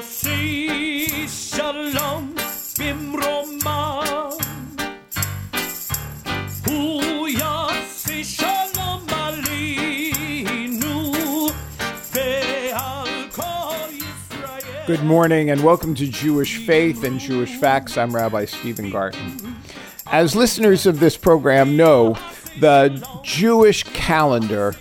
יוסי שלום במרומה הוא יוסי שלום עלינו ועל כל ישראל Good morning and welcome to Jewish Faith and Jewish Facts. I'm Rabbi Stephen Garten. As listeners of this program know, the Jewish calendar,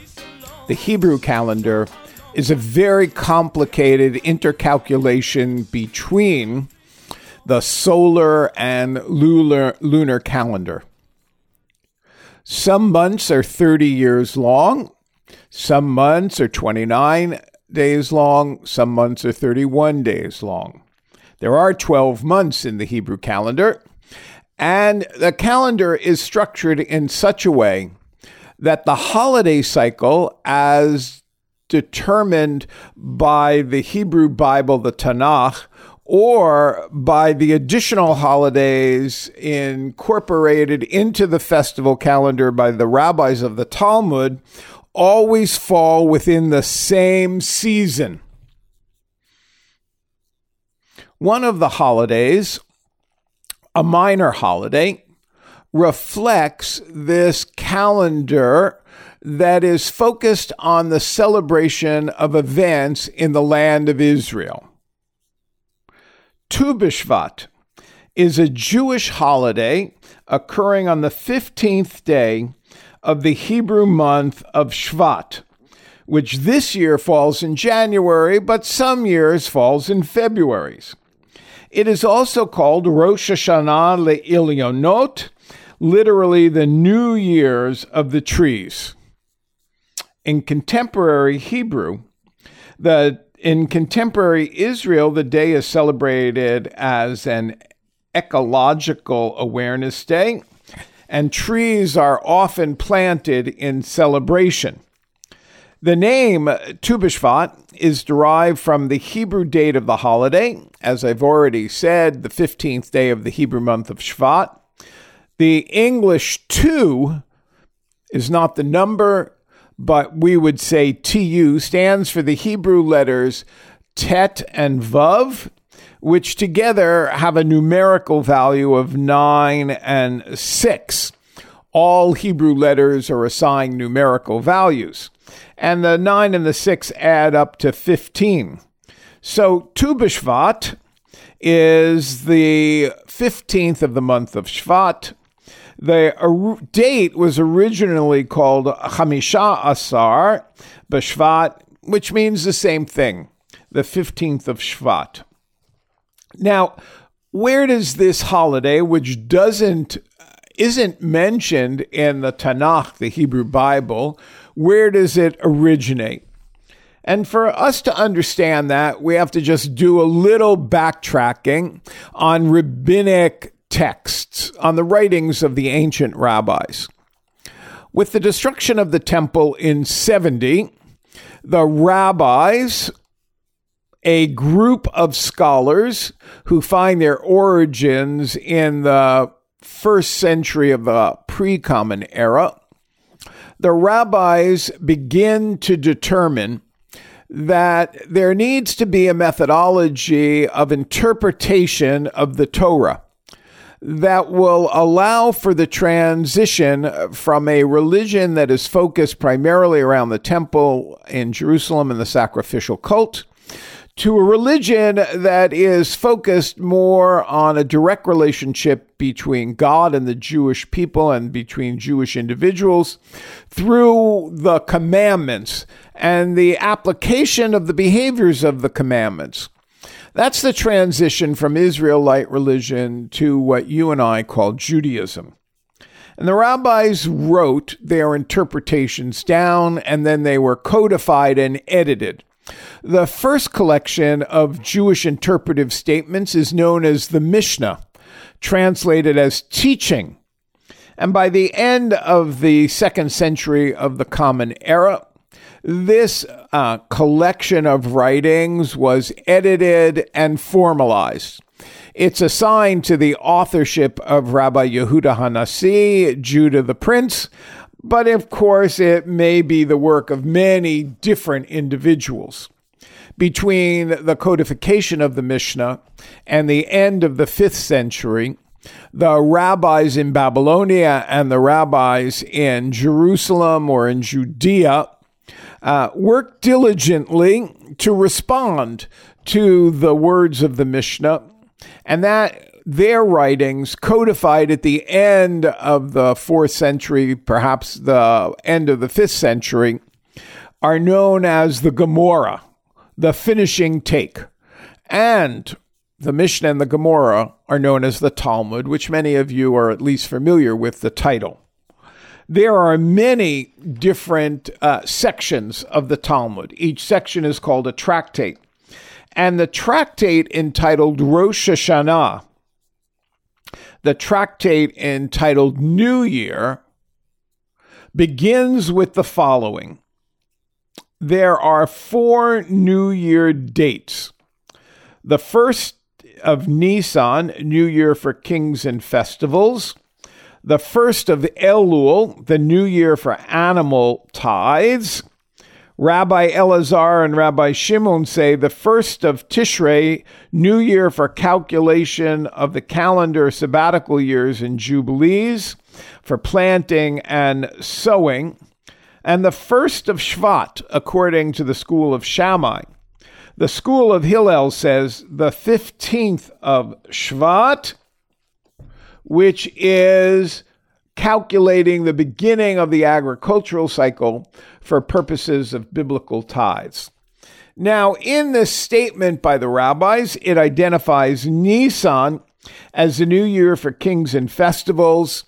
the Hebrew calendar, is a very complicated intercalculation between the solar and lunar, lunar calendar. Some months are 30 years long, some months are 29 days long, some months are 31 days long. There are 12 months in the Hebrew calendar, and the calendar is structured in such a way that the holiday cycle, as determined by the Hebrew Bible, the Tanakh, or by the additional holidays incorporated into the festival calendar by the rabbis of the Talmud, always fall within the same season. One of the holidays, a minor holiday, reflects this calendar that is focused on the celebration of events in the land of Israel. Tu B'Shvat is a Jewish holiday occurring on the 15th day of the Hebrew month of Shvat, which this year falls in January, but some years falls in Februaries. It is also called Rosh Hashanah La'Ilanot, literally the New Year's of the trees. In contemporary Hebrew, the in contemporary Israel, the day is celebrated as an ecological awareness day, and trees are often planted in celebration. The name Tu B'Shvat is derived from the Hebrew date of the holiday, as I've already said, the 15th day of the Hebrew month of Shvat. The English two is not the number, but we would say TU stands for the Hebrew letters Tet and Vav, which together have a numerical value of 9 and 6. All Hebrew letters are assigned numerical values, and the 9 and the 6 add up to 15. So Tu B'Shvat is the 15th of the month of Shvat. The date was originally called Chamisha Asar B'Shvat, which means the same thing, the 15th of Shvat. Now, where does this holiday, which doesn't uh, isn't mentioned in the Tanakh, the Hebrew Bible, where does it originate? And for us to understand that, we have to just do a little backtracking on rabbinic texts, on the writings of the ancient rabbis. With the destruction of the temple in 70, the rabbis, a group of scholars who find their origins in the first century of the pre common era, the rabbis begin to determine that there needs to be a methodology of interpretation of the Torah that will allow for the transition uh, from a religion that is focused primarily around the temple in Jerusalem and the sacrificial cult to a religion that is focused more on a direct relationship between God and the Jewish people and between Jewish individuals through the commandments and the application of the behaviors of the commandments. That's the transition from Israelite religion to what you and I call Judaism. And the rabbis wrote their interpretations down and then they were codified and edited. The first collection of Jewish interpretive statements is known as the Mishnah, translated as teaching. And by the end of the second century of the Common Era, this uh, collection of writings was edited and formalized. It's assigned to the authorship of Rabbi Yehuda Hanassi, Judah the Prince, but of course it may be the work of many different individuals. between the codification of the Mishnah and the end of the fifth century, the rabbis in Babylonia and the rabbis in Jerusalem or in Judea uh, worked diligently to respond to the words of the Mishnah, and that their writings, codified at the end of the fourth century, perhaps the end of the fifth century, are known as the Gemara, the finishing take. And the Mishnah and the Gemara are known as the Talmud, which many of you are at least familiar with the title. There are many different uh, sections of the Talmud. Each section is called a tractate. And the tractate entitled Rosh Hashanah the tractate entitled New Year begins with the following There are four New Year dates. The first of Nisan, New Year for kings and festivals. The first of Elul, the New Year for animal tithes. Rabbi Elazar and Rabbi Shimon say the first of Tishrei, New Year for calculation of the calendar sabbatical years and jubilees, for planting and sowing, and the first of Shvat, according to the school of Shammai. The school of Hillel says the 15th of Shvat, which is calculating the beginning of the agricultural cycle for purposes of biblical tithes. Now, in this statement by the rabbis, it identifies Nisan as the new year for kings and festivals.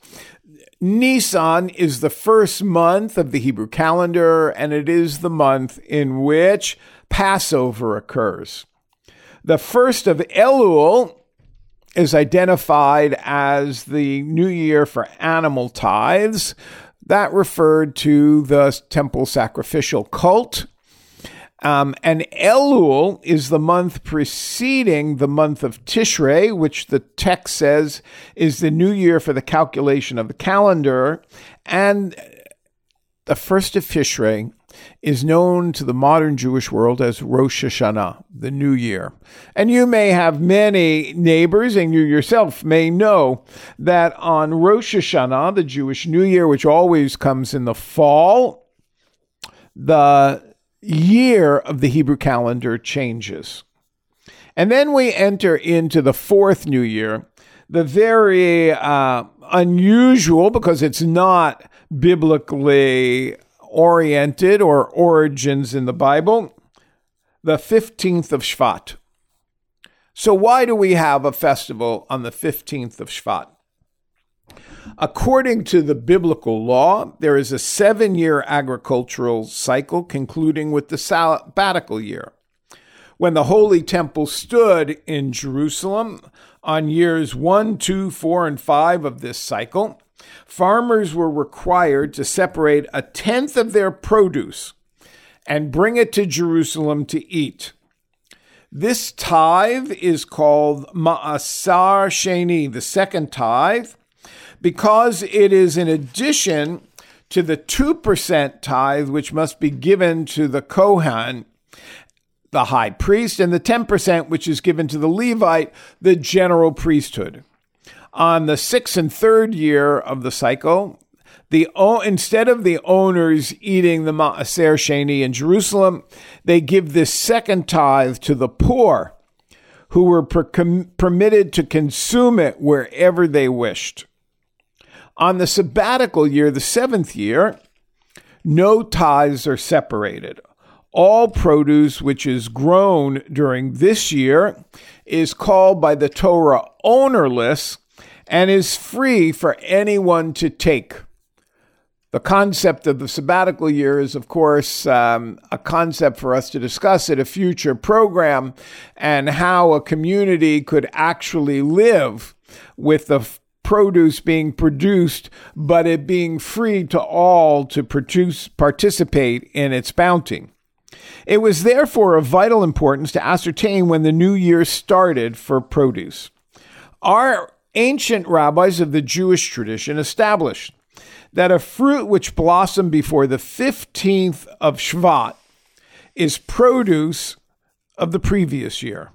Nisan is the first month of the Hebrew calendar, and it is the month in which Passover occurs. The first of Elul is identified as the new year for animal tithes. That referred to the temple sacrificial cult. Um, and Elul is the month preceding the month of Tishrei, which the text says is the new year for the calculation of the calendar. And the first of Tishrei is known to the modern Jewish world as Rosh Hashanah, the new year. And you may have many neighbors, and you yourself may know that on Rosh Hashanah, the Jewish New Year, which always comes in the fall, the year of the Hebrew calendar changes. And then we enter into the fourth New Year, the very uh, unusual because it's not biblically oriented or origins in the Bible, the 15th of Shvat. So, why do we have a festival on the 15th of Shvat? According to the biblical law, there is a seven year agricultural cycle concluding with the sabbatical year. When the Holy Temple stood in Jerusalem on years one, two, four, and five of this cycle, farmers were required to separate a tenth of their produce and bring it to Jerusalem to eat. This tithe is called Ma'aser Sheni, the second tithe, because it is in addition to the 2% tithe which must be given to the Kohen, the high priest, and the 10% which is given to the Levite, the general priesthood. On the sixth and third year of the cycle, the instead of the owners eating the Maaser Sheni in Jerusalem, they give this second tithe to the poor, who were per- permitted to consume it wherever they wished. On the sabbatical year, the seventh year, no tithes are separated. All produce which is grown during this year is called by the Torah ownerless and is free for anyone to take. The concept of the sabbatical year is, of course, um, a concept for us to discuss at a future program and how a community could actually live with the produce being produced, but it being free to all to produce, participate in its bounty. It was therefore of vital importance to ascertain when the new year started for produce. Our ancient rabbis of the Jewish tradition established that a fruit which blossomed before the 15th of Shvat is produce of the previous year.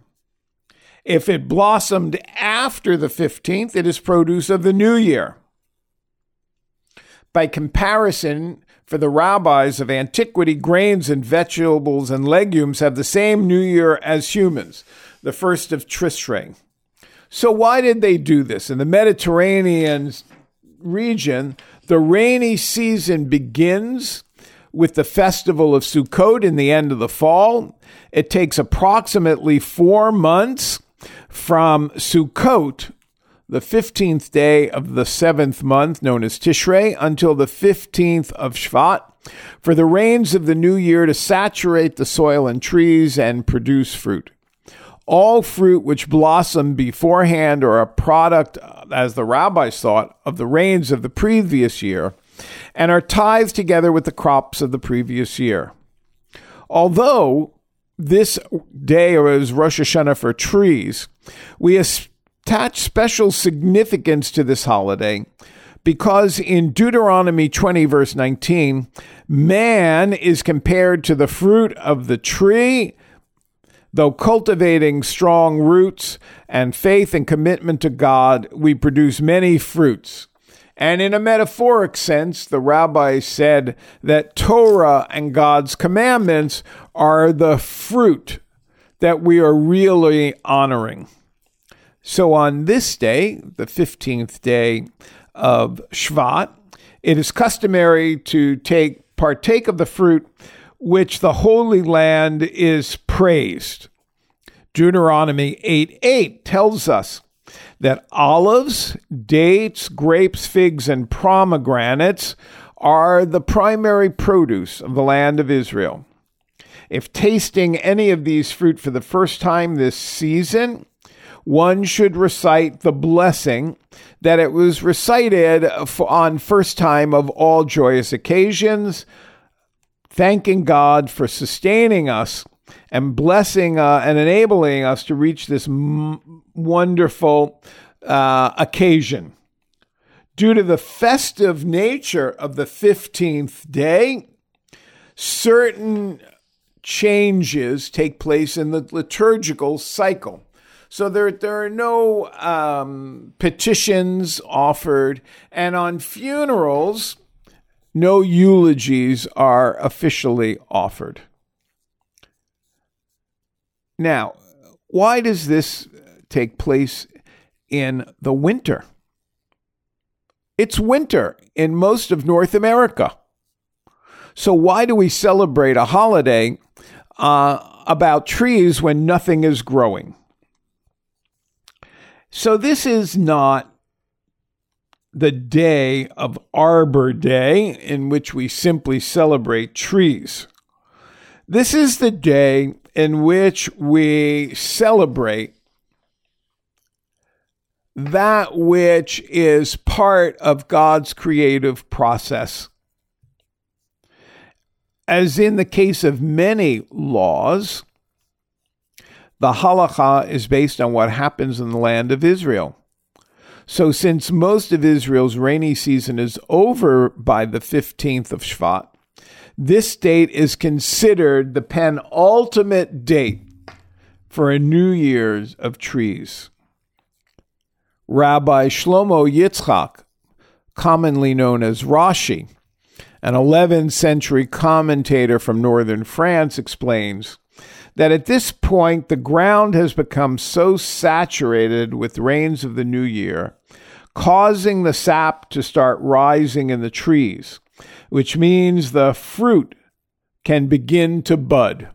If it blossomed after the 15th, it is produce of the new year. By comparison, for the rabbis of antiquity, grains and vegetables and legumes have the same new year as humans, the first of Tishrei. So, why did they do this? In the Mediterranean region, the rainy season begins with the festival of Sukkot in the end of the fall. It takes approximately four months from Sukkot, the 15th day of the seventh month, known as Tishrei, until the 15th of Shvat, for the rains of the new year to saturate the soil and trees and produce fruit. All fruit which blossom beforehand are a product, uh, as the rabbis thought, of the rains of the previous year and are tithed together with the crops of the previous year. Although this day is Rosh Hashanah for trees, we attach special significance to this holiday because in Deuteronomy 20, verse 19, man is compared to the fruit of the tree Though cultivating strong roots and faith and commitment to God, we produce many fruits. And in a metaphoric sense, the rabbi said that Torah and God's commandments are the fruit that we are really honoring. So on this day, the 15th day of Shvat, it is customary to take partake of the fruit which the Holy Land is praised. Deuteronomy 8 8 tells us that olives, dates, grapes, figs, and pomegranates are the primary produce of the land of Israel. If tasting any of these fruit for the first time this season, one should recite the blessing that it was recited on first time of all joyous occasions, thanking God for sustaining us and blessing uh, and enabling us to reach this m- wonderful uh, occasion. Due to the festive nature of the 15th day, certain changes take place in the liturgical cycle. So there, there are no um, petitions offered, and on funerals, no eulogies are officially offered. Now, why does this take place in the winter? It's winter in most of North America. So, why do we celebrate a holiday uh, about trees when nothing is growing? So, this is not the day of Arbor Day, in which we simply celebrate trees. This is the day in which we celebrate that which is part of God's creative process. As in the case of many laws, the halacha is based on what happens in the land of Israel. So, since most of Israel's rainy season is over by the 15th of Shvat, this date is considered the penultimate date for a New Year's of trees. Rabbi Shlomo Yitzchak, commonly known as Rashi, an 11th century commentator from northern France, explains that at this point the ground has become so saturated with rains of the new year, causing the sap to start rising in the trees, which means the fruit can begin to bud.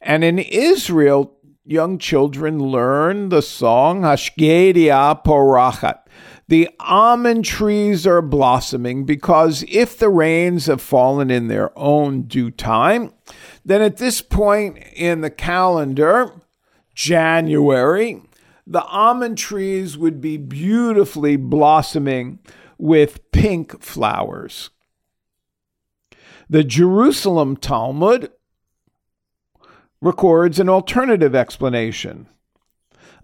And in Israel, young children learn the song Hashkediya Porachat. The almond trees are blossoming because if the rains have fallen in their own due time, then at this point in the calendar, January, the almond trees would be beautifully blossoming with pink flowers. The Jerusalem Talmud records an alternative explanation.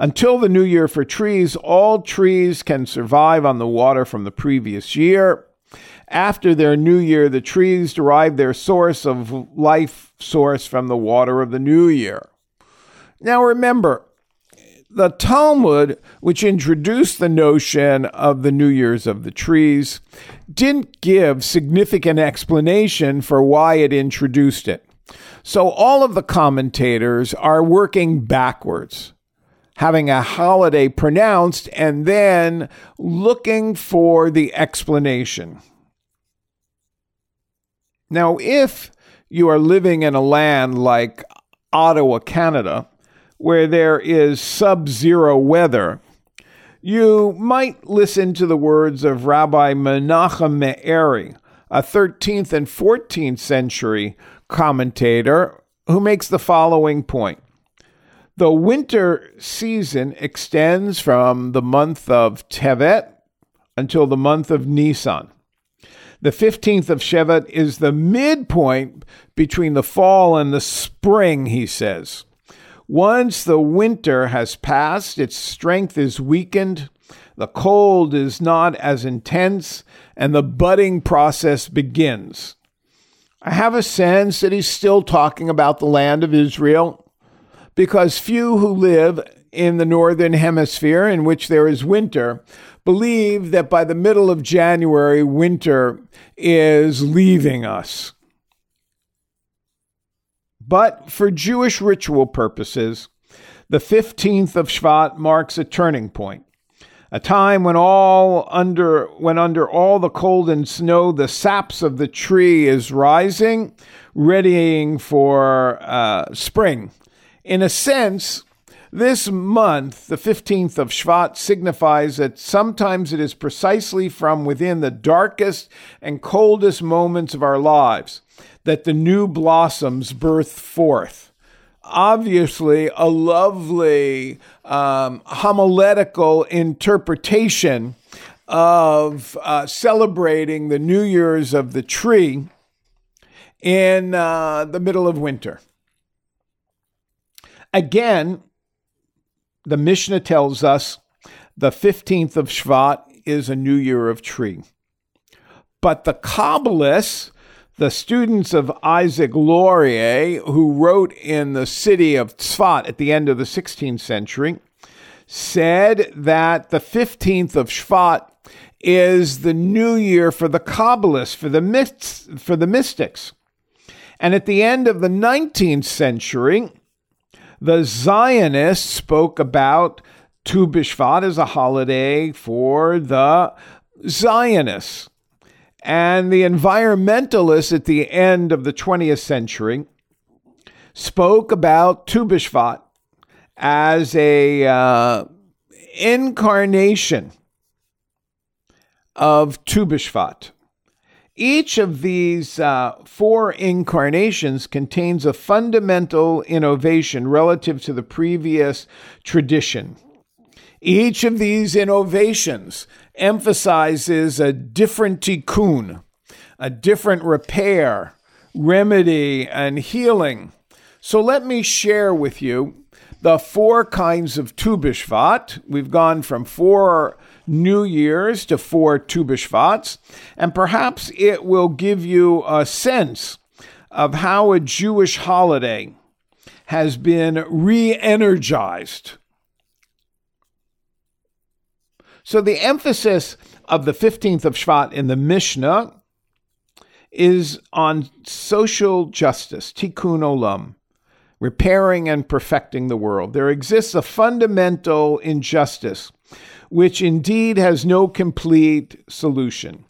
Until the new year for trees, all trees can survive on the water from the previous year. After their new year, the trees derive their source of life source from the water of the new year. Now remember, the Talmud, which introduced the notion of the New Year's of the trees, didn't give significant explanation for why it introduced it. So all of the commentators are working backwards, having a holiday pronounced and then looking for the explanation. Now, if you are living in a land like Ottawa, Canada, where there is sub zero weather, you might listen to the words of Rabbi Menachem Meiri, a 13th and 14th century commentator, who makes the following point. The winter season extends from the month of Tevet until the month of Nisan. The 15th of Shevat is the midpoint between the fall and the spring, he says. Once the winter has passed, its strength is weakened, the cold is not as intense, and the budding process begins. I have a sense that he's still talking about the land of Israel because few who live in the northern hemisphere in which there is winter believe that by the middle of January, winter is leaving us. But for Jewish ritual purposes, the 15th of Shvat marks a turning point, a time when all under when under all the cold and snow the saps of the tree is rising, readying for uh, spring. In a sense, this month, the 15th of Shvat, signifies that sometimes it is precisely from within the darkest and coldest moments of our lives that the new blossoms birth forth. Obviously, a lovely um, homiletical interpretation of uh, celebrating the New Year's of the tree in uh, the middle of winter. Again, the Mishnah tells us the 15th of Shvat is a new year of tree. But the Kabbalists the students of Isaac Luria, who wrote in the city of Tzfat at the end of the 16th century, said that the 15th of Shvat is the new year for the Kabbalists, for the, mysts, for the mystics. And at the end of the 19th century, the Zionists spoke about Tu B'Shvat as a holiday for the Zionists. And the environmentalists at the end of the 20th century spoke about Tu B'Shvat as a uh, incarnation of Tu B'Shvat. Each of these uh, four incarnations contains a fundamental innovation relative to the previous tradition. Each of these innovations emphasizes a different tikkun, a different repair, remedy, and healing. So let me share with you the four kinds of Tu B'Shvat. We've gone from four New Years to four Tu B'Shvats, and perhaps it will give you a sense of how a Jewish holiday has been re energized so the emphasis of the 15th of Shvat in the Mishnah is on social justice, tikkun olam, repairing and perfecting the world. There exists a fundamental injustice which indeed has no complete solution.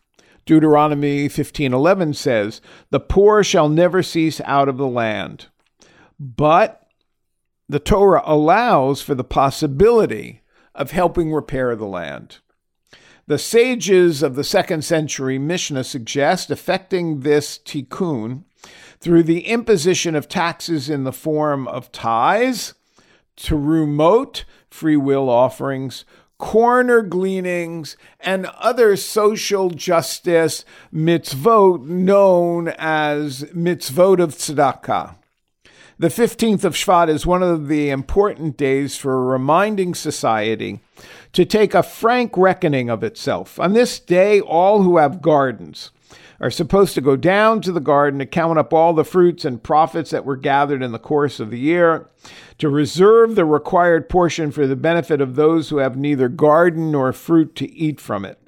Deuteronomy 15:11 says, "The poor shall never cease out of the land." But the Torah allows for the possibility of helping repair the land. The sages of the second century Mishnah suggest effecting this tikkun through the imposition of taxes in the form of tithes, terumot, free will offerings, corner gleanings, and other social justice mitzvot known as mitzvot of tzedakah. The 15th of Shvat is one of the important days for reminding society to take a frank reckoning of itself. On this day, all who have gardens are supposed to go down to the garden to count up all the fruits and profits that were gathered in the course of the year, to reserve the required portion for the benefit of those who have neither garden nor fruit to eat from it.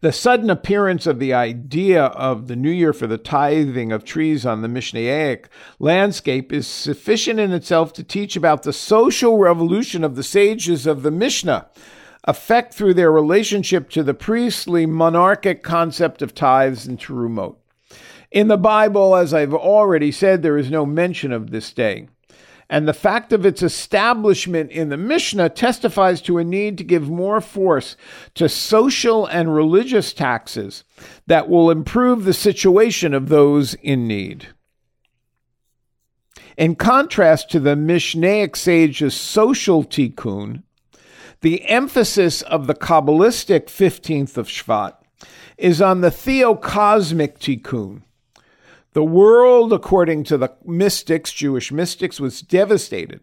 The sudden appearance of the idea of the new year for the tithing of trees on the Mishnaic landscape is sufficient in itself to teach about the social revolution of the sages of the Mishnah, effect through their relationship to the priestly monarchic concept of tithes and terumot. In the Bible, as I've already said, there is no mention of this day. And the fact of its establishment in the Mishnah testifies to a need to give more force to social and religious taxes that will improve the situation of those in need. In contrast to the Mishnaic sage's social tikkun, the emphasis of the Kabbalistic 15th of Shvat is on the theocosmic tikkun. The world, according to the mystics, Jewish mystics, was devastated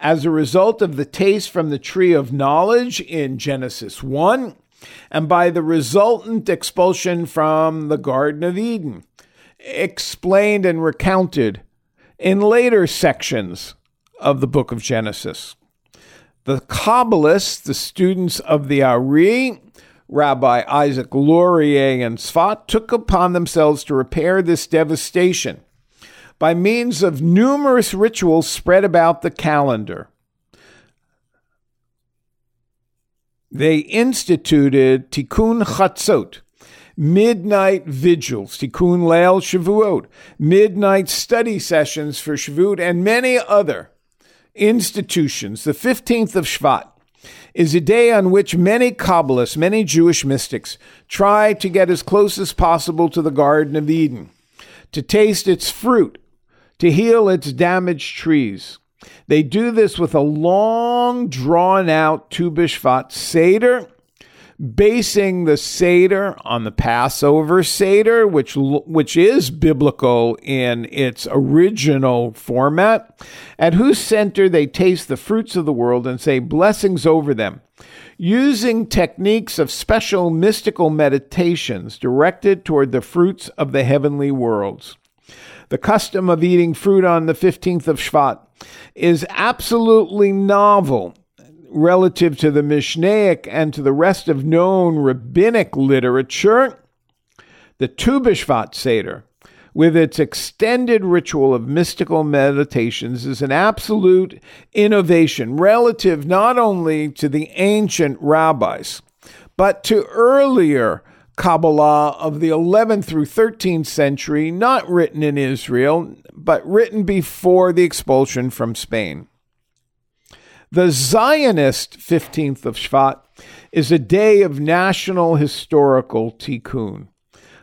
as a result of the taste from the tree of knowledge in Genesis 1 and by the resultant expulsion from the Garden of Eden, explained and recounted in later sections of the book of Genesis. The Kabbalists, the students of the Ari, Rabbi Isaac Luria and Tzfat, took upon themselves to repair this devastation by means of numerous rituals spread about the calendar. They instituted Tikkun Chatzot, midnight vigils, Tikkun Leil Shavuot, midnight study sessions for Shavuot, and many other institutions. The 15th of Shvat is a day on which many Kabbalists, many Jewish mystics, try to get as close as possible to the Garden of Eden, to taste its fruit, to heal its damaged trees. They do this with a long, drawn out Tu B'Shvat Seder basing the Seder on the Passover Seder, which, which is biblical in its original format, at whose center they taste the fruits of the world and say blessings over them, using techniques of special mystical meditations directed toward the fruits of the heavenly worlds. The custom of eating fruit on the 15th of Shvat is absolutely novel relative to the Mishnaic and to the rest of known rabbinic literature, the Tu B'Shvat Seder, with its extended ritual of mystical meditations, is an absolute innovation relative not only to the ancient rabbis, but to earlier Kabbalah of the 11th through 13th century, not written in Israel, but written before the expulsion from Spain. The Zionist 15th of Shvat is a day of national historical tikkun,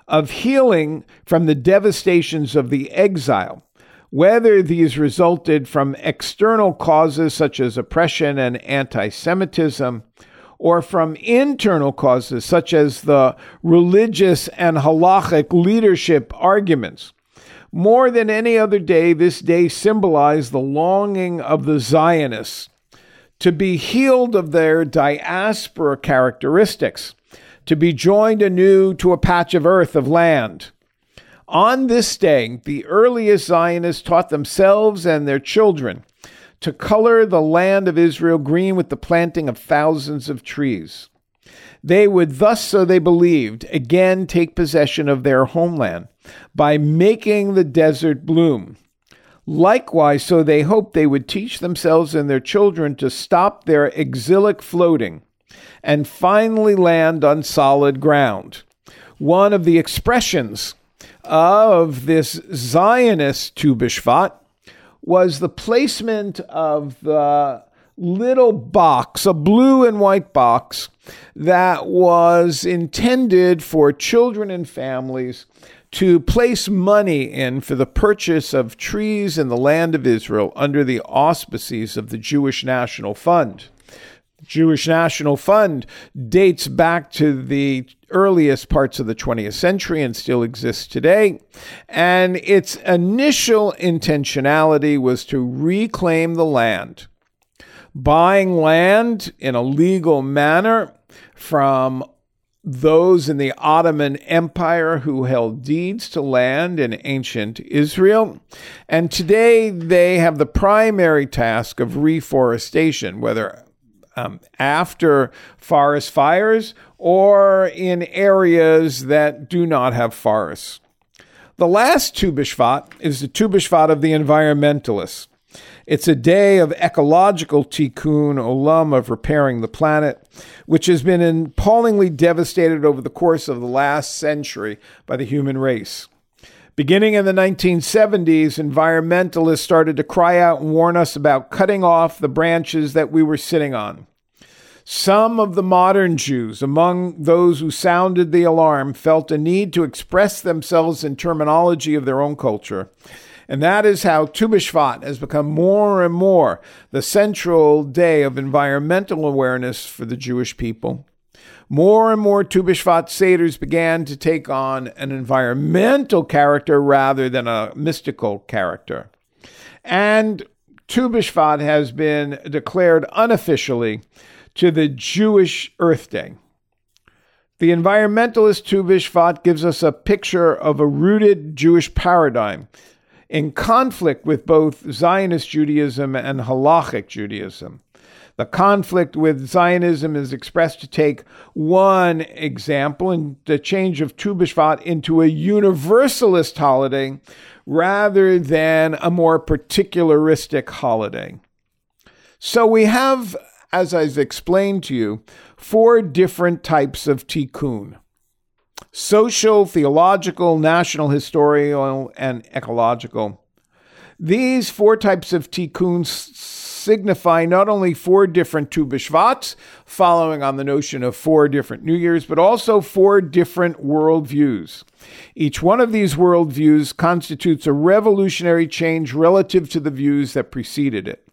of healing from the devastations of the exile, whether these resulted from external causes such as oppression and anti Semitism, or from internal causes such as the religious and halachic leadership arguments. More than any other day, this day symbolized the longing of the Zionists to be healed of their diaspora characteristics, to be joined anew to a patch of earth of land. On this day, the earliest Zionists taught themselves and their children to color the land of Israel green with the planting of thousands of trees. They would thus, so they believed, again take possession of their homeland by making the desert bloom. Likewise, so they hoped they would teach themselves and their children to stop their exilic floating and finally land on solid ground. One of the expressions of this Zionist Tu was the placement of the little box, a blue and white box that was intended for children and families to place money in for the purchase of trees in the land of Israel under the auspices of the Jewish National Fund. Jewish National Fund dates back to the earliest parts of the 20th century and still exists today. And its initial intentionality was to reclaim the land. Buying land in a legal manner from those in the Ottoman Empire who held deeds to land in ancient Israel. And today they have the primary task of reforestation, whether um, after forest fires or in areas that do not have forests. The last Tu B'Shvat is the Tu B'Shvat of the environmentalists. It's a day of ecological tikkun olam, of repairing the planet, which has been appallingly devastated over the course of the last century by the human race. Beginning in the 1970s, environmentalists started to cry out and warn us about cutting off the branches that we were sitting on. Some of the modern Jews, among those who sounded the alarm, felt a need to express themselves in terminology of their own culture and that is how Tu B'Shvat has become more and more the central day of environmental awareness for the Jewish people. More and more Tu B'Shvat Seders began to take on an environmental character rather than a mystical character. And Tu B'Shvat has been declared unofficially to the Jewish Earth Day. The environmentalist Tu B'Shvat gives us a picture of a rooted Jewish paradigm in conflict with both Zionist Judaism and Halachic Judaism. The conflict with Zionism is expressed to take one example in the change of Tu B'Shvat into a universalist holiday rather than a more particularistic holiday. So we have, as I've explained to you, four different types of tikkun social, theological, national, historical, and ecological. These four types of tikkuns signify not only four different Tu B'Shvats, following on the notion of four different New Years, but also four different worldviews. Each one of these worldviews constitutes a revolutionary change relative to the views that preceded it.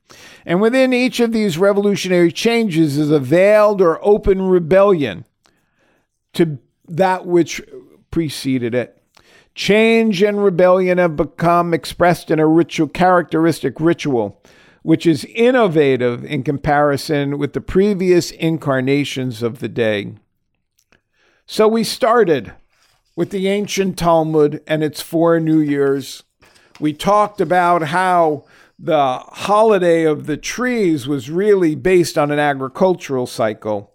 And within each of these revolutionary changes is a veiled or open rebellion to that which preceded it. Change and rebellion have become expressed in a ritual characteristic ritual, which is innovative in comparison with the previous incarnations of the day. So we started with the ancient Talmud and its four New Years. We talked about how the holiday of the trees was really based on an agricultural cycle.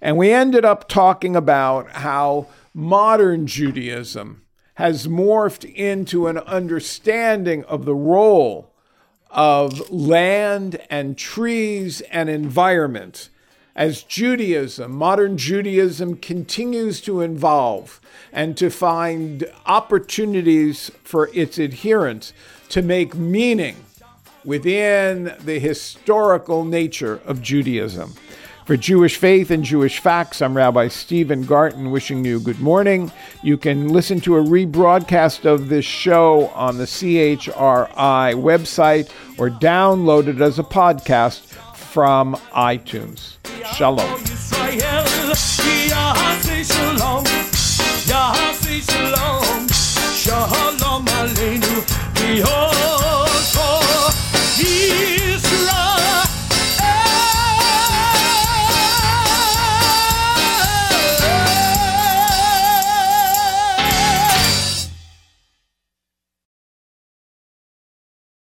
And we ended up talking about how modern Judaism has morphed into an understanding of the role of land and trees and environment as Judaism, modern Judaism, continues to evolve and to find opportunities for its adherents to make meaning within the historical nature of Judaism. For Jewish Faith and Jewish Facts, I'm Rabbi Stephen Garten wishing you good morning. You can listen to a rebroadcast of this show on the CHRI website or download it as a podcast from iTunes. Shalom. Shalom.